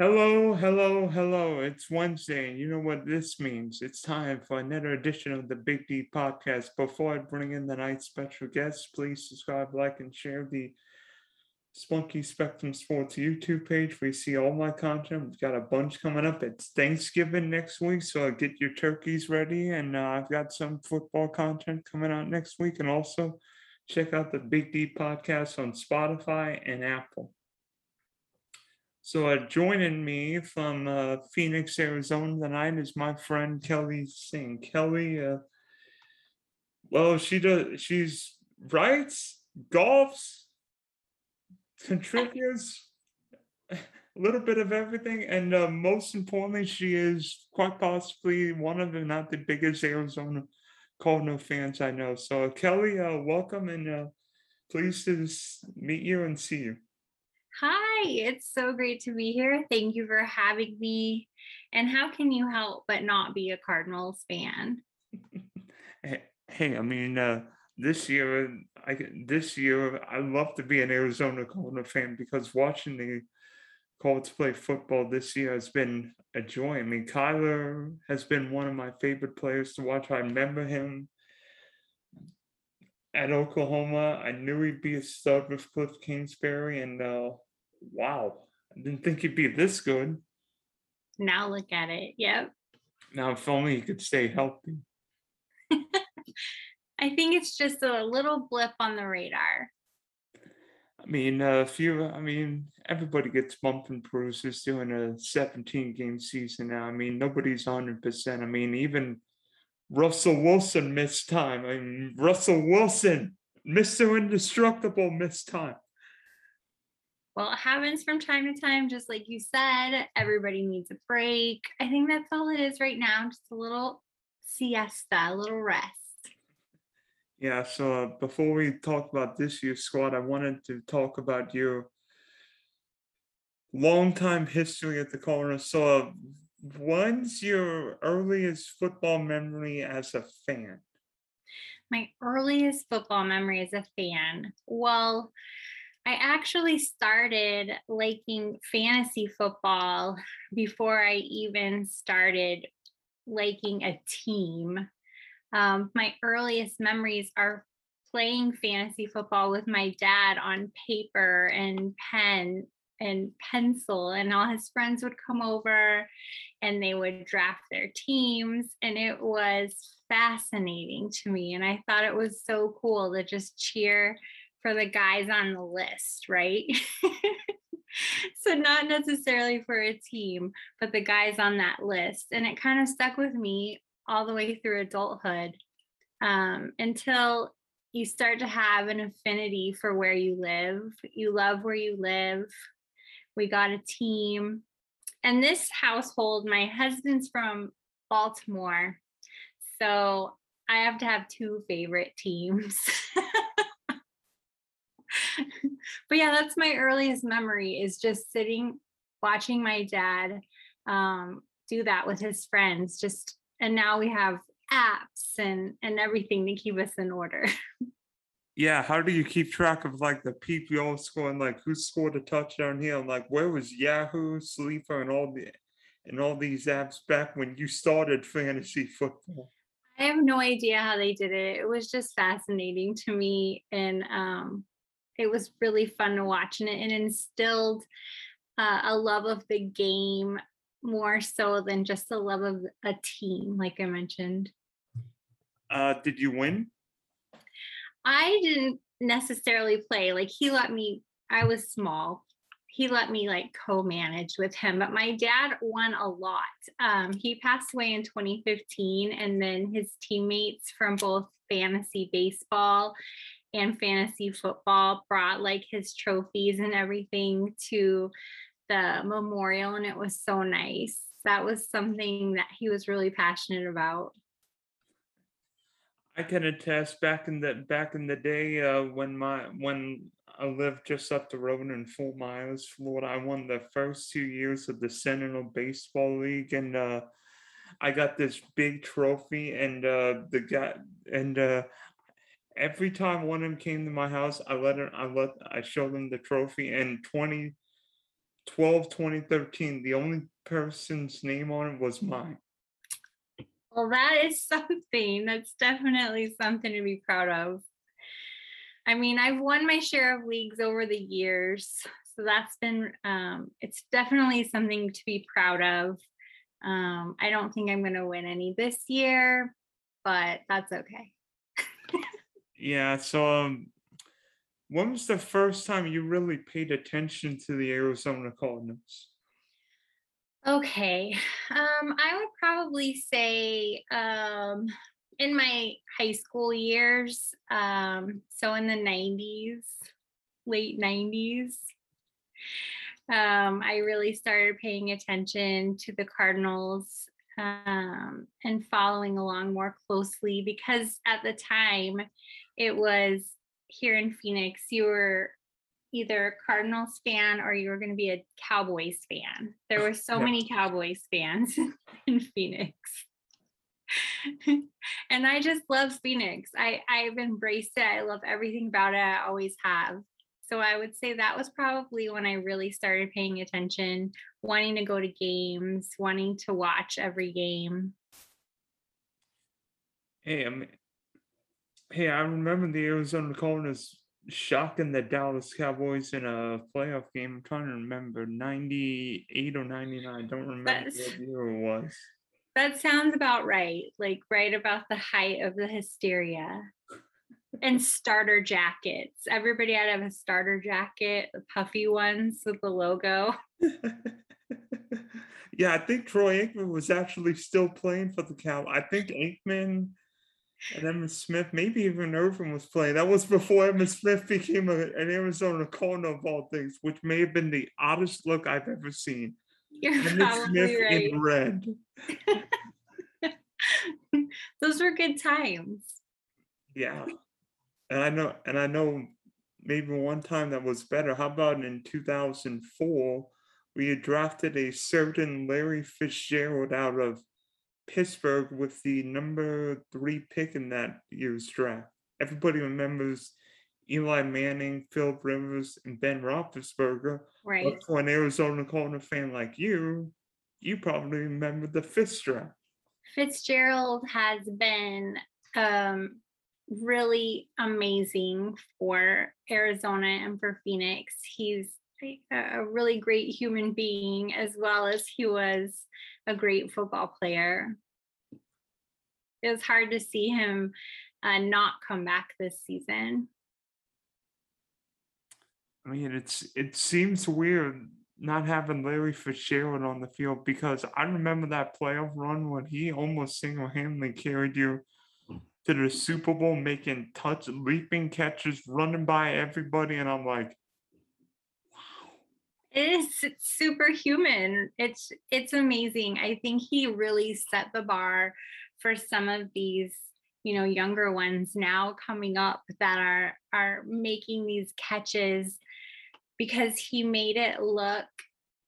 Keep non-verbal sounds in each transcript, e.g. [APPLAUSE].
Hello, hello, hello. It's Wednesday, and you know what this means. It's time for another edition of the Big D podcast. Before I bring in the night's special guest, please subscribe, like, and share the Spunky Spectrum Sports YouTube page where you see all my content. We've got a bunch coming up. It's Thanksgiving next week, so get your turkeys ready. And uh, I've got some football content coming out next week. And also check out the Big D podcast on Spotify and Apple. So uh, joining me from uh, Phoenix, Arizona tonight is my friend Kelly Singh. Kelly, uh, well, she does. She's writes, golfs, contributes, a little bit of everything, and uh, most importantly, she is quite possibly one of the not the biggest Arizona Cardinal fans I know. So Kelly, uh, welcome and uh, pleased to meet you and see you. Hi, it's so great to be here. Thank you for having me. And how can you help but not be a Cardinals fan? hey, I mean, uh, this year, I this year, I love to be an Arizona Cardinal fan because watching the Colts play football this year has been a joy. I mean, Kyler has been one of my favorite players to watch. I remember him at Oklahoma. I knew he'd be a stud with Cliff Kingsbury, and uh, wow, I didn't think he'd be this good. Now look at it. Yep. Now, if only he could stay healthy. [LAUGHS] I think it's just a little blip on the radar. I mean, a uh, few, I mean, everybody gets bump and bruises doing a 17 game season now. I mean, nobody's 100%. I mean, even Russell Wilson missed time. I mean, Russell Wilson, Mr. Indestructible, missed time. Well, it happens from time to time, just like you said. Everybody needs a break. I think that's all it is right now just a little siesta, a little rest. Yeah, so uh, before we talk about this year's squad, I wanted to talk about your long time history at the Cardinals. So, uh, when's your earliest football memory as a fan? My earliest football memory as a fan. Well, I actually started liking fantasy football [LAUGHS] before I even started liking a team. Um, my earliest memories are playing fantasy football with my dad on paper and pen and pencil, and all his friends would come over and they would draft their teams. And it was fascinating to me. And I thought it was so cool to just cheer for the guys on the list, right? [LAUGHS] so not necessarily for a team, but the guys on that list. And it kind of stuck with me all the way through adulthood um, until you start to have an affinity for where you live. You love where you live. We got a team. And this household, my husband's from Baltimore. So I have to have two favorite teams. [LAUGHS] [LAUGHS] but yeah, that's my earliest memory is just sitting watching my dad um, do that with his friends. Just and now we have apps and and everything to keep us in order. [LAUGHS] Yeah, how do you keep track of like the PPO score and like who scored a touchdown here? And like where was Yahoo, Sleeper, and all the and all these apps back when you started fantasy football? I have no idea how they did it. It was just fascinating to me, and um, it was really fun to watch and it instilled uh, a love of the game more so than just the love of a team like i mentioned. Uh, did you win? I didn't necessarily play like he let me i was small. He let me like co-manage with him but my dad won a lot. Um, he passed away in 2015 and then his teammates from both fantasy baseball and fantasy football brought like his trophies and everything to the memorial and it was so nice. That was something that he was really passionate about. I can attest back in the back in the day uh, when my when i lived just up the road in Fort Myers florida i won the first two years of the Sentinel baseball league and uh, i got this big trophy and uh, the guy and uh, every time one of them came to my house, I let him, I let, I showed them the trophy. And 20, 12 2013. The only person's name on it was mine. Well, that is [LAUGHS] something. That's definitely something to be proud of. I mean, I've won my share of leagues over the years. So that's been, um, it's definitely something to be proud of. Um, I don't think I'm going to win any this year, but that's okay. [LAUGHS] Yeah, so um, when was the first time you really paid attention to the Arizona Cardinals? Okay. Um, I would probably say um, in my high school years, um, so in the 90s, late 90s, um, I really started paying attention to the Cardinals um, and following along more closely because at the time it was here in Phoenix, you were either a Cardinals fan or you were going to be a Cowboys fan. There were so Yeah. [LAUGHS] many Cowboys fans [LAUGHS] in Phoenix. [LAUGHS] and I just love Phoenix. I, I've embraced it. I love everything about it. I always have. So I would say that was probably when I really started paying attention, wanting to go to games, wanting to watch every game. Hey, I mean, hey, I remember the Arizona Cardinals shocking the Dallas Cowboys in a playoff game. I'm trying to remember 98 or 99. I don't remember That's- what year it was. That sounds about right. Like right about the height of the hysteria. And starter jackets. Everybody had to have a starter jacket, the puffy ones with the logo. [LAUGHS] yeah, I think Troy Aikman was actually still playing for the Cow. I think Aikman and Emmitt Smith, maybe even Irvin was playing. That was before Emmitt Smith became a, an Arizona Cardinal of all things, which may have been the oddest look I've ever seen. You're Emmitt Smith right. in red. [LAUGHS] Those were good times. Yeah. And I know and I know maybe one time that was better. How about in 2004 we had drafted a certain Larry Fitzgerald out of Pittsburgh with the number 3 pick in that year's draft. Everybody remembers Eli Manning, Philip Rivers, and Ben Roethlisberger. Right. But for an Arizona Cardinal fan like you, you probably remember the fifth draft. Fitzgerald has been um, really amazing for Arizona and for Phoenix. He's a really great human being as well as he was a great football player. It was hard to see him uh, not come back this season. I mean, it's it seems weird not having Larry Fitzgerald on the field because I remember that playoff run when he almost single-handedly carried you to the Super Bowl, making touch leaping catches, running by everybody, and I'm like, is superhuman. It's it's amazing. I think he really set the bar for some of these, you know, younger ones now coming up that are are making these catches because he made it look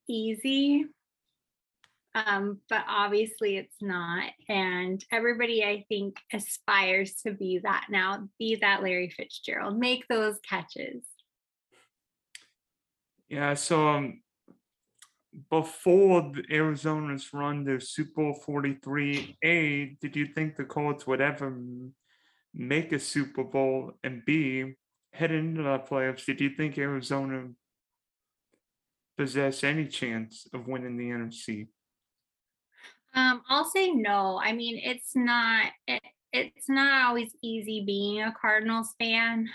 easy. Um, but obviously it's not. And everybody I think aspires to be that now, be that Larry Fitzgerald, make those catches. Yeah. So um, before Arizona's run to Super Bowl 43, A, did you think the Colts would ever make a Super Bowl? And B, head into the playoffs, did you think Arizona possess any chance of winning the NFC? Um, I'll say no. I mean, it's not it, it's not always easy being a Cardinals fan.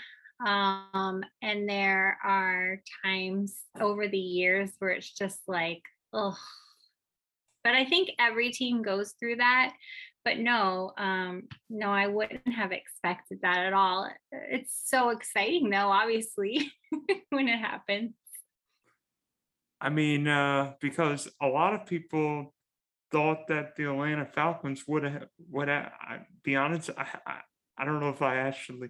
Um, and there are times over the years where it's just like, oh. But I think every team goes through that. But no, um, no, I wouldn't have expected that at all. It's so exciting though, obviously, [LAUGHS] when it happens. I mean, uh, because a lot of people thought that the Atlanta Falcons would have would have. I, be honest, I, I I don't know if I actually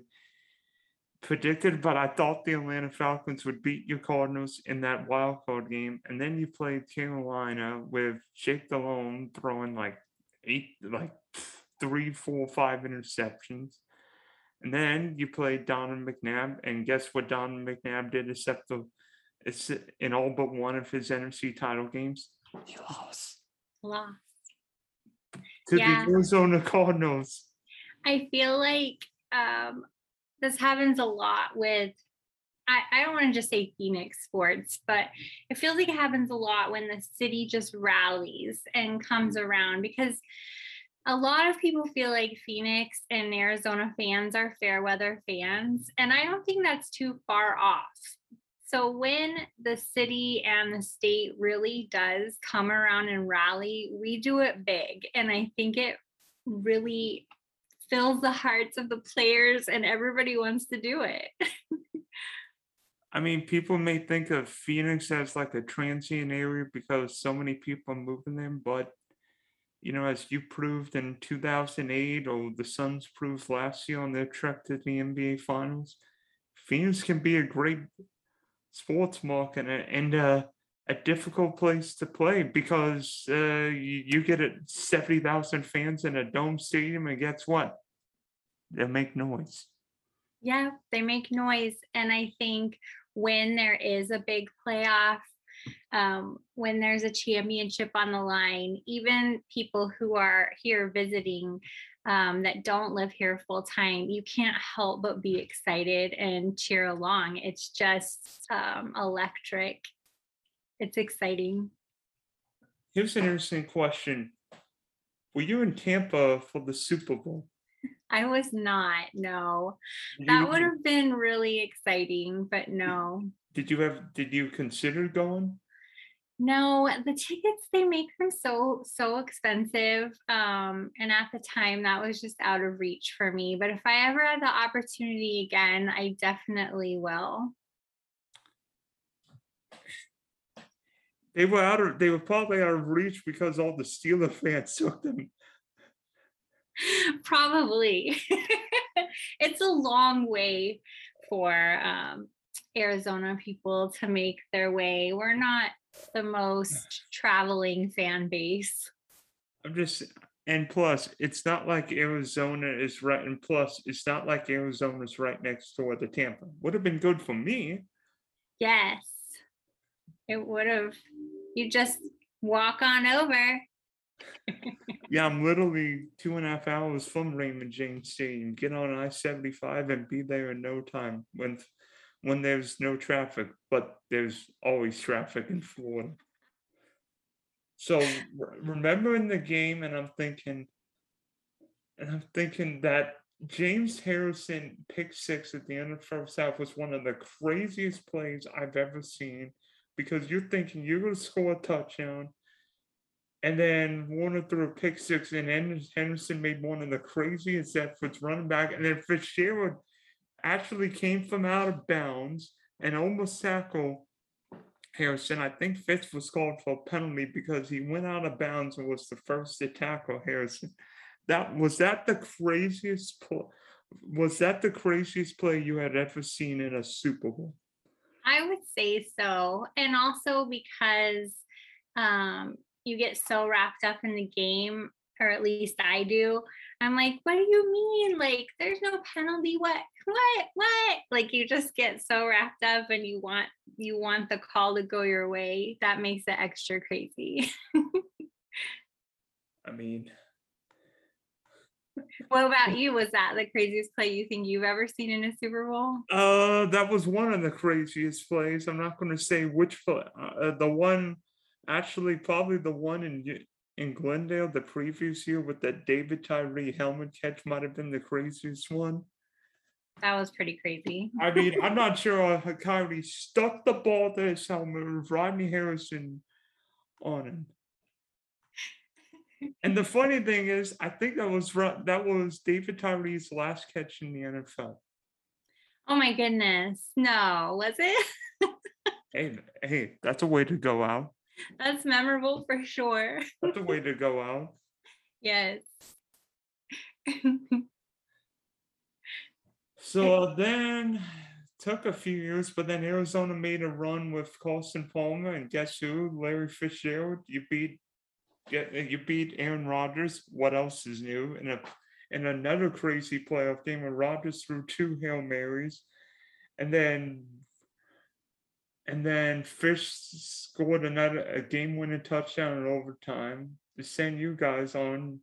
predicted, but I thought the Atlanta Falcons would beat your Cardinals in that wild card game, and then you played Carolina with Jake Delhomme throwing like eight, like three, four, five interceptions. And then you played Donovan McNabb, and guess what Donovan McNabb did except the It's in all but one of his NFC title games. He lost Lost. to Yeah. the Arizona Cardinals. I feel like um, this happens a lot with, I, I don't want to just say Phoenix sports, but it feels like it happens a lot when the city just rallies and comes mm-hmm. around because a lot of people feel like Phoenix and Arizona fans are fair weather fans. And I don't think that's too far off. So when the city and the state really does come around and rally, we do it big. And I think it really fills the hearts of the players and everybody wants to do it. I mean, people may think of Phoenix as like a transient area because so many people are moving there, but you know, as you proved in 2008 or the Suns proved last year on their trip to the NBA Finals, Phoenix can be a great sports market and, and a, a difficult place to play because uh, you, you get it 70,000 fans in a dome stadium, and guess what? They make noise. Yeah, they make noise. And I think when there is a big playoff, um, when there's a championship on the line, even people who are here visiting um, that don't live here full time, you can't help but be excited and cheer along. It's just um, electric. It's exciting. Here's an interesting question. Were you in Tampa for the Super Bowl? I was not, no. Did That you- would have been really exciting, but no. Did you have, did you consider going? No, the tickets they make them so so expensive. Um, and at the time that was just out of reach for me. But if I ever had the opportunity again, I definitely will. They were out of, they were probably out of reach because all the Steeler fans [LAUGHS] took them. Probably. [LAUGHS] it's a long way for um Arizona people to make their way. We're not the most [SIGHS] traveling fan base. I'm just, and plus, it's not like Arizona is right, and plus, it's not like Arizona's right next door to Tampa. Would have been good for me. Yes. It would have you just walk on over. Yeah, I'm literally two and a half hours from Raymond James Stadium. Get on I-75 and be there in no time when when there's no traffic, but there's always traffic in Florida. So re- remembering the game, and I'm thinking, and I'm thinking that James Harrison pick six at the end of the first half was one of the craziest plays I've ever seen because you're thinking you're going [LAUGHS] to score a touchdown. And then Warner threw a pick six, and Henderson made one of the craziest efforts running back. And then Fitzgerald actually came from out of bounds and almost tackled Harrison. I think Fitz was called for a penalty because he went out of bounds and was the first to tackle Harrison. That was that the craziest play. Was that the craziest play you had ever seen in a Super Bowl? I would say so. And also because um, you get so wrapped up in the game, or at least I do. I'm like, what do you mean? Like, there's no penalty. What? What? What? Like, you just get so wrapped up, and you want you want the call to go your way. That makes it extra crazy. [LAUGHS] I mean, what about you? Was that the craziest play you think you've ever seen in a Super Bowl? uh, that was one of the craziest plays. I'm not going to say which play. Uh, the one, actually, probably the one in in Glendale the previous year with that David Tyree helmet catch might have been the craziest one. That was pretty crazy. I mean, I'm [LAUGHS] not sure how Tyree stuck the ball to his helmet with Rodney Harrison on him. And the funny thing is, I think that was that was David Tyree's last catch in the NFL. Oh my goodness. No, was it? [LAUGHS] Hey, hey, that's a way to go out. That's memorable for sure. That's a way to go out. [LAUGHS] Yes. [LAUGHS] So uh, then took a few years, but then Arizona made a run with Carson Palmer, and guess who? Larry Fitzgerald. You beat you beat Aaron Rodgers. What else is new? In a in another crazy playoff game where Rodgers threw two Hail Marys. And then and then Fitz scored another a game-winning touchdown in overtime to send you guys on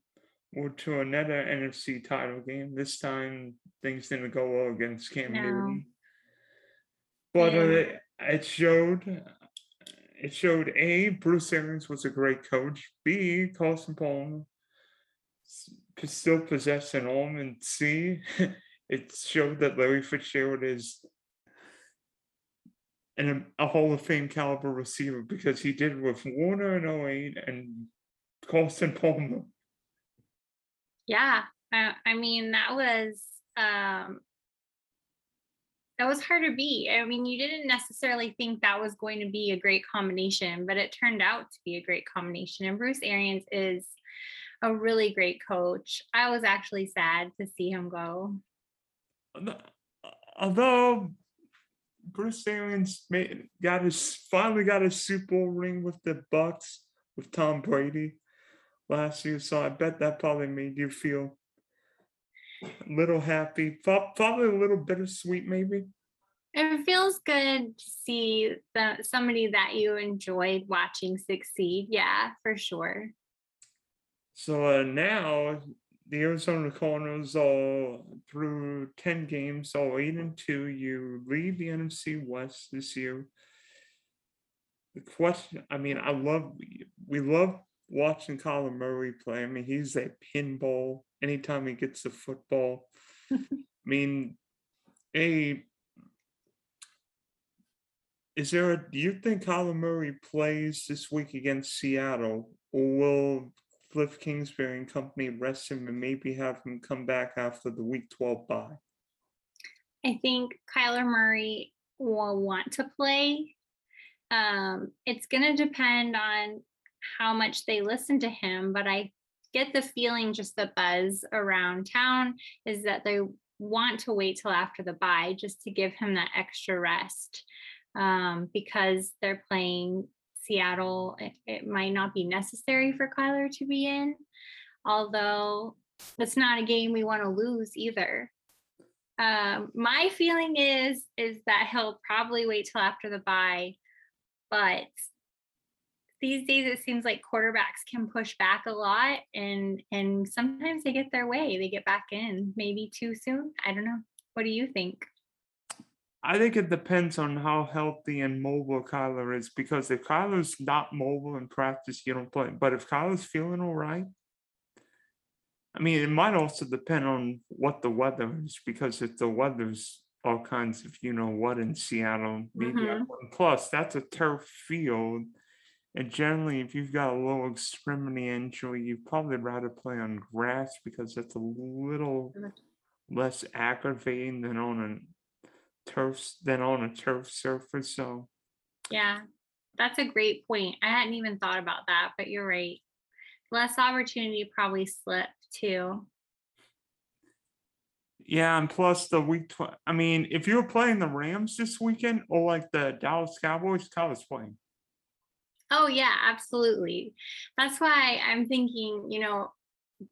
to another NFC title game. This time things didn't go well against Cam No. Newton. But uh, Yeah. it showed it showed A, Bruce Arians was a great coach. B, Carson Palmer still possessed an arm. And C, [LAUGHS] it showed that Larry Fitzgerald is an, a Hall of Fame caliber receiver because he did with Warner in 08 and Carson Palmer. Yeah, I, I mean that was um that was hard to beat. I mean, you didn't necessarily think that was going to be a great combination, but it turned out to be a great combination. And Bruce Arians is a really great coach. I was actually sad to see him go. Although- Bruce Arians made, got his finally got his Super Bowl ring with the Bucs with Tom Brady last year, so I bet that probably made you feel little happy, prob- probably a little bittersweet, maybe. It feels good to see that somebody that you enjoyed watching succeed. Yeah, for sure. So uh, now the Arizona Cardinals are through ten games, all eight and two. You lead the NFC West this year. The question, I mean, I love we love watching Kyler Murray play. I mean, he's a pinball anytime he gets the football. I mean, a is there a do you think Kyler Murray plays this week against Seattle, or will Cliff Kingsbury and company rest him and maybe have him come back after the week 12 bye? I think Kyler Murray will want to play. Um, it's going to depend on how much they listen to him, but I get the feeling just the buzz around town is that they want to wait till after the bye just to give him that extra rest um, because they're playing Seattle. It, it might not be necessary for Kyler to be in, although it's not a game we want to lose either. Um, my feeling is is that he'll probably wait till after the bye, but these days it seems like quarterbacks can push back a lot and and sometimes they get their way. They get back in maybe too soon. I don't know. What do you think? I think it depends on how healthy and mobile Kyler is because if Kyler's not mobile in practice, you don't play. But if Kyler's feeling all right, I mean, it might also depend on what the weather is because if the weather's all kinds of, you know, what in Seattle, maybe. I Mhm. Plus, that's a turf field. And generally, if you've got a low extremity injury, you'd probably rather play on grass because that's a little Mhm. less aggravating than on a turf than on a turf surface. So Yeah, that's a great point. I hadn't even thought about that, but you're right. Less opportunity probably slip too. yeah, and plus the week. Tw- I mean, if you're playing the Rams this weekend or like the Dallas Cowboys, Kyler's playing. Oh yeah, absolutely. That's why I'm thinking, you know,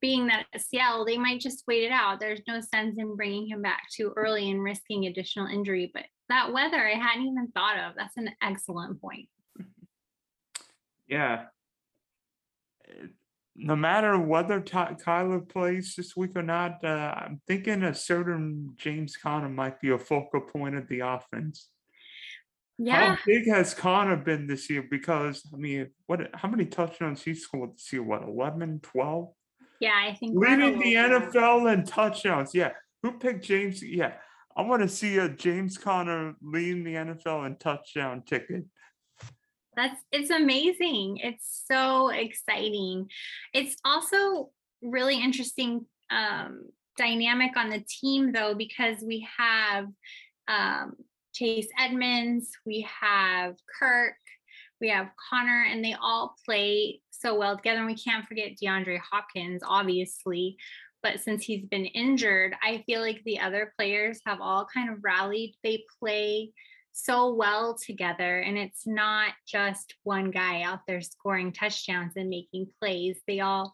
being that Seattle, they might just wait it out. There's no sense in bringing him back too early and risking additional injury. But that weather, I hadn't even thought of. That's an excellent point. Yeah. Uh, No matter whether Ty- Kyler plays this week or not, uh, I'm thinking a certain James Conner might be a focal point of the offense. Yeah, How big has Conner been this year? Because I mean, what? How many touchdowns he scored this year? What, 11, 12? yeah, I think Leading the. NFL in touchdowns. Yeah. Who picked James? Yeah. I want to see a James Conner leading the NFL in touchdown ticket. That's it's amazing. It's so exciting. It's also really interesting um, dynamic on the team though because we have um, Chase Edmonds, we have Kirk, we have Conner, and they all play so well together. And we can't forget DeAndre Hopkins, obviously. But since he's been injured, I feel like the other players have all kind of rallied. They play so well together and it's not just one guy out there scoring touchdowns and making plays they all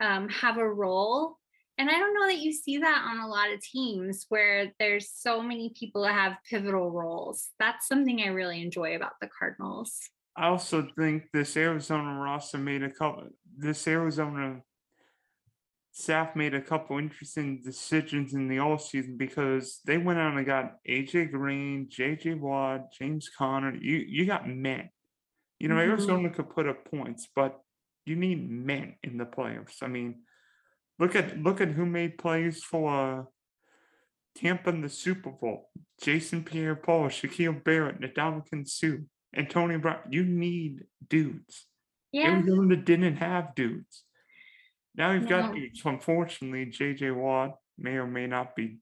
um, have a role And I don't know that you see that on a lot of teams where there's so many people that have pivotal roles. That's something I really enjoy about the Cardinals. I also think this Arizona roster made a couple. This Arizona staff made a couple interesting decisions in the offseason because they went out and got AJ Green, JJ Watt, James Conner. You you got men. You know, Mhm. Arizona could put up points, but you need men in the playoffs. I mean, look at look at who made plays for uh, Tampa in the Super Bowl. Jason Pierre-Paul, Shaquille Barrett, Ndamukong Suh, and Tony Brown. You need dudes. Yeah. Arizona didn't have dudes. Now you've got No. dudes. Unfortunately, JJ Watt may or may not be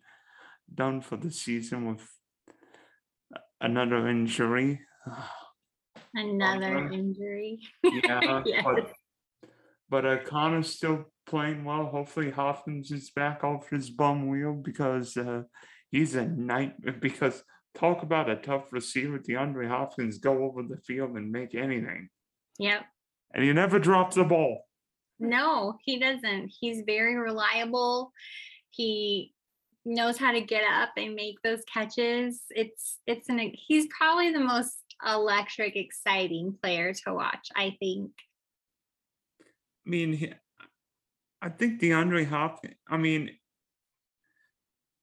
done for the season with another injury. [SIGHS] Another injury. [LAUGHS] yeah, Yes. but but uh, Conner's still playing well. Hopefully, Hopkins is back off his bum wheel because uh, he's a nightmare. Because talk about a tough receiver, DeAndre Hopkins go over the field and make anything, Yep. and he never drops the ball. No, he doesn't. He's very reliable. He knows how to get up and make those catches. It's it's an he's probably the most electric, exciting player to watch, I think. I mean, I think DeAndre Hopkins. I mean,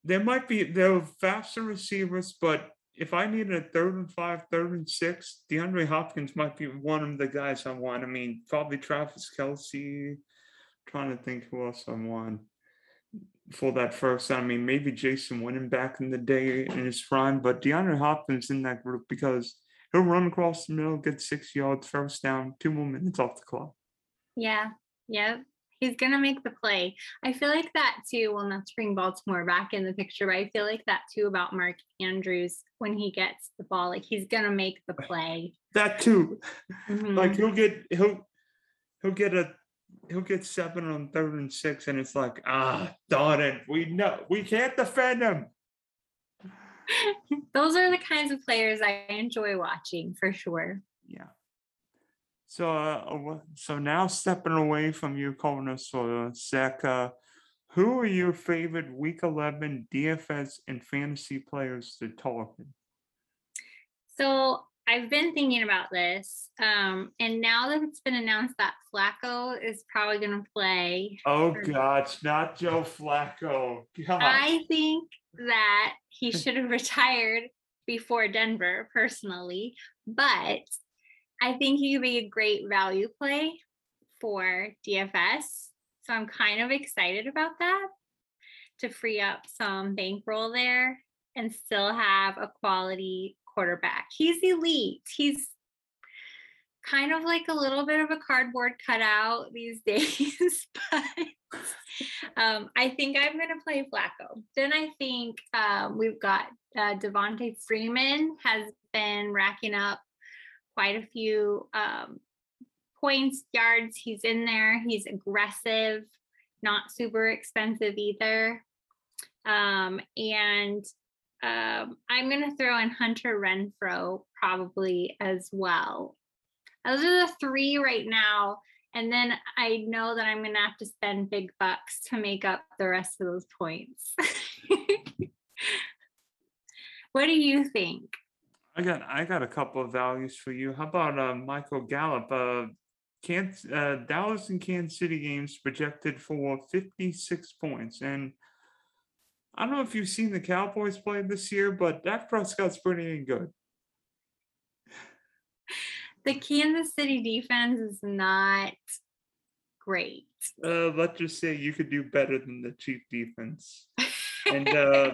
there might be there are faster receivers, but if I needed a third and five, third and six, DeAndre Hopkins might be one of the guys I want. I mean, probably Travis Kelce. Trying to think who else I want for that first. I mean, maybe Jason Witten back in the day in his prime, but DeAndre Hopkins in that group because he'll run across the middle, get six yards, first down, two more minutes off the clock. Yeah. Yep. He's gonna make the play. I feel like that too. Well, not to bring Baltimore back in the picture, but I feel like that too about Mark Andrews when he gets the ball. Like he's gonna make the play. That too. Mhm. like he'll get he'll he'll get a he'll get seven on third and six and it's like ah darn it we know we can't defend him [LAUGHS] Those are the kinds of players I enjoy watching for sure. yeah so uh so now stepping away from you calling us for a sec uh who are your favorite week 11 dfs and fantasy players to talk So I've been thinking about this. Um, and now that it's been announced that Flacco is probably gonna play, oh Sure. gosh not joe flacco God. I think that he [LAUGHS] should have retired before Denver personally, but I think he could be a great value play for DFS. So I'm kind of excited about that to free up some bankroll there and still have a quality quarterback. He's elite. He's kind of like a little bit of a cardboard cutout these [LAUGHS] days, but um, I think I'm going to play Flacco. Then I think um, we've got uh, Devonta Freeman has been racking up quite a few um, points, yards. He's in there. He's aggressive, not super expensive either. Um, and um, I'm going to throw in Hunter Renfrow probably as well. Those are the three right now. And then I know that I'm going to have to spend big bucks to make up the rest of those points. [LAUGHS] what do you think? I got I got a couple of values for you. How about uh, Michael Gallup? Uh, Kansas, uh, Dallas and Kansas City games projected for 56 points. And I don't know if you've seen the Cowboys play this year, but Dak Prescott's pretty good. The Kansas City defense is not great. Uh, let's just say you could do better than the Chief defense. [LAUGHS] And uh,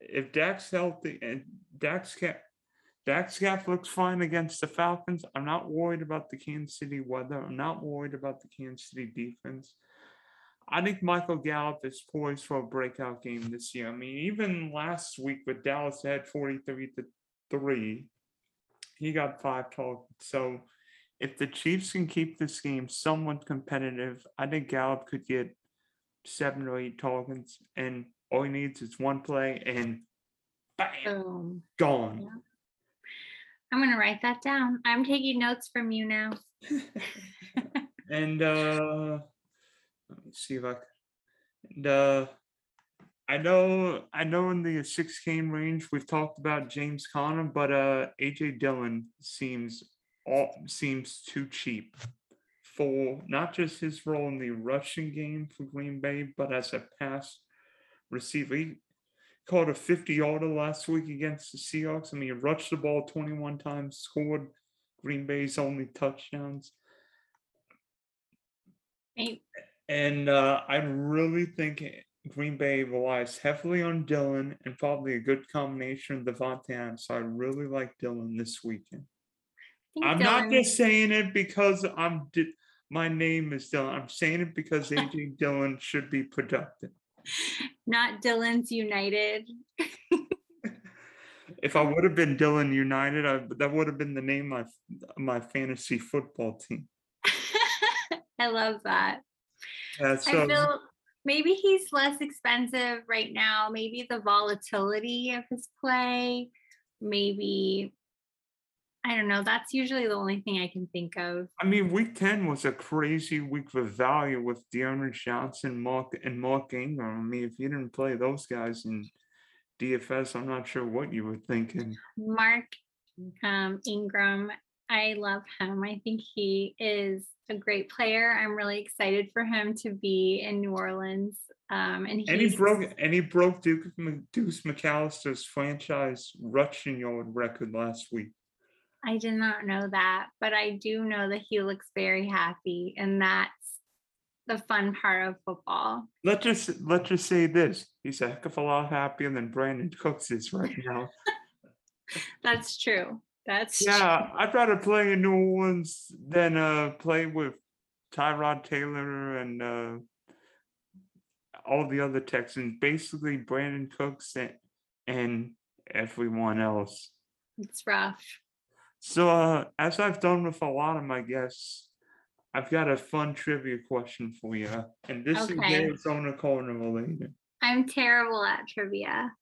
if Dak's healthy and Dak's cap, Dak's cap looks fine against the Falcons, I'm not worried about the Kansas City weather. I'm not worried about the Kansas City defense. I think Michael Gallup is poised for a breakout game this year. I mean, even last week with Dallas had 43 to 3, he got five targets. So if the Chiefs can keep this game somewhat competitive, I think Gallup could get seven or eight targets, and all he needs is one play and bam, gone. Yeah. I'm going to write that down. I'm taking notes from you now. [LAUGHS] and uh let me see if I c- And, uh, I know, I know in the six game range, we've talked about James Conner, but uh, AJ Dillon seems all seems too cheap for not just his role in the rushing game for Green Bay, but as a pass receiver. He caught a 50 yarder last week against the Seahawks. I mean, he rushed the ball 21 times, scored Green Bay's only touchdowns. And uh, I really think Green Bay relies heavily on Dillon and probably a good combination of Davante Adams. So I really like Dillon this weekend. I'm not just saying it because I'm my name is Dylan. I'm saying it because AJ Dillon should be productive. Not Dylan's United. [LAUGHS] If I would have been Dylan United, I, that would have been the name of my my fantasy football team. [LAUGHS] I love that. Uh, so I feel maybe he's less expensive right now. Maybe the volatility of his play. Maybe I don't know. That's usually the only thing I can think of. I mean, week 10 was a crazy week for value with D'Ernest Johnson, Mark and Mark Ingram. I mean, if you didn't play those guys in DFS, I'm not sure what you were thinking. Mark um, Ingram, I love him. I think he is a great player. I'm really excited for him to be in New Orleans. Um, and And he broke and he broke Duke Deuce McAllister's franchise rushing yard record last week. I did not know that, but I do know that he looks very happy, and that's the fun part of football. Let's just let's just say this: he's a heck of a lot happier than Brandin Cooks is right now. [LAUGHS] That's true. That's true. Yeah, I'd rather play in New Orleans than uh play with Tyrod Taylor and uh all the other Texans. Basically, Brandin Cooks and, and everyone else. It's rough. So, uh, as I've done with a lot of my guests, I've got a fun trivia question for you, and this is Okay. Arizona Corner related. I'm terrible at trivia.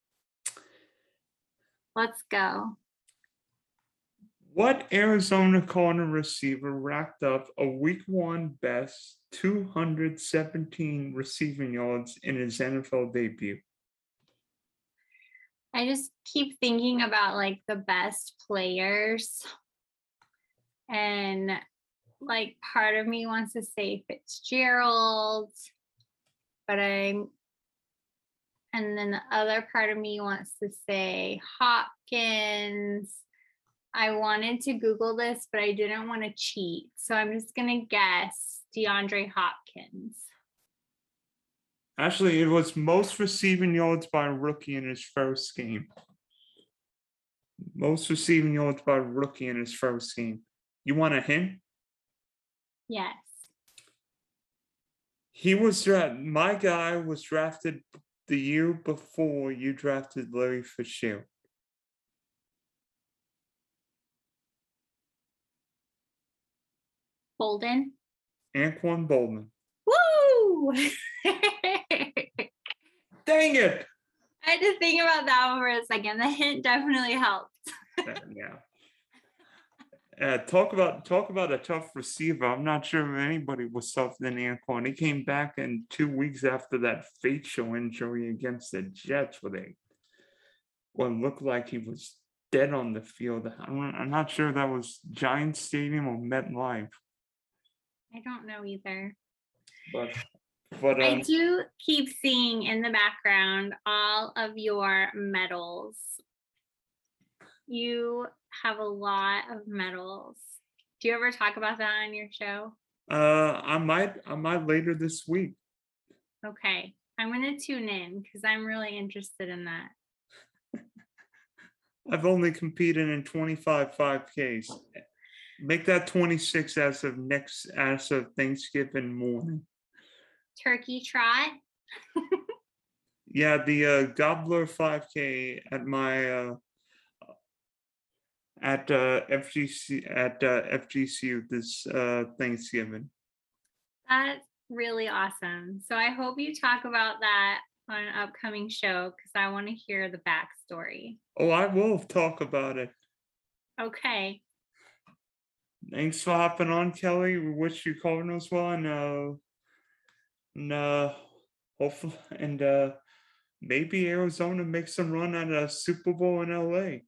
Let's go. What Arizona corner receiver racked up a week one best 217 receiving yards in his NFL debut? I just keep thinking about like the best players. And like part of me wants to say Fitzgerald, but I'm and then the other part of me wants to say Hopkins. I wanted to Google this, but I didn't want to cheat. So I'm just gonna guess DeAndre Hopkins. Actually, it was most receiving yards by a rookie in his first game. Most receiving yards by a rookie in his first game. You want a hint? Yes. He was drafted. My guy was drafted the year before you drafted Larry Fitzgerald. Boldin. Anquan Boldin. Woo! [LAUGHS] Dang it! I had to think about that one for a second. [LAUGHS] The hint definitely helped. Yeah. Uh, talk about talk about a tough receiver. I'm not sure if anybody was tougher than Anquan. He came back in two weeks after that facial injury against the Jets, where they what looked like he was dead on the field. I'm, not- I'm not sure if that was Giant Stadium or MetLife, I don't know either. but but I um, do keep seeing in the background all of your medals. You have a lot of medals. Do you ever talk about that on your show? uh, I might I might later this week. Okay. I'm going to tune in because I'm really interested in that. [LAUGHS] I've only competed in 25 5Ks. Make that 26 as of next as of Thanksgiving morning. Turkey trot. Yeah, the uh, Gobbler 5K at my uh, at uh, FGC at uh, FGCU this uh, Thanksgiving. That's really awesome. So I hope you talk about that on an upcoming show because I want to hear the backstory. Oh, I will talk about it. Okay. Thanks for hopping on, Kelly. We wish you Cardinals well, and uh, and uh, Hopefully, [LAUGHS] and uh, maybe Arizona makes some run at a Super Bowl in LA.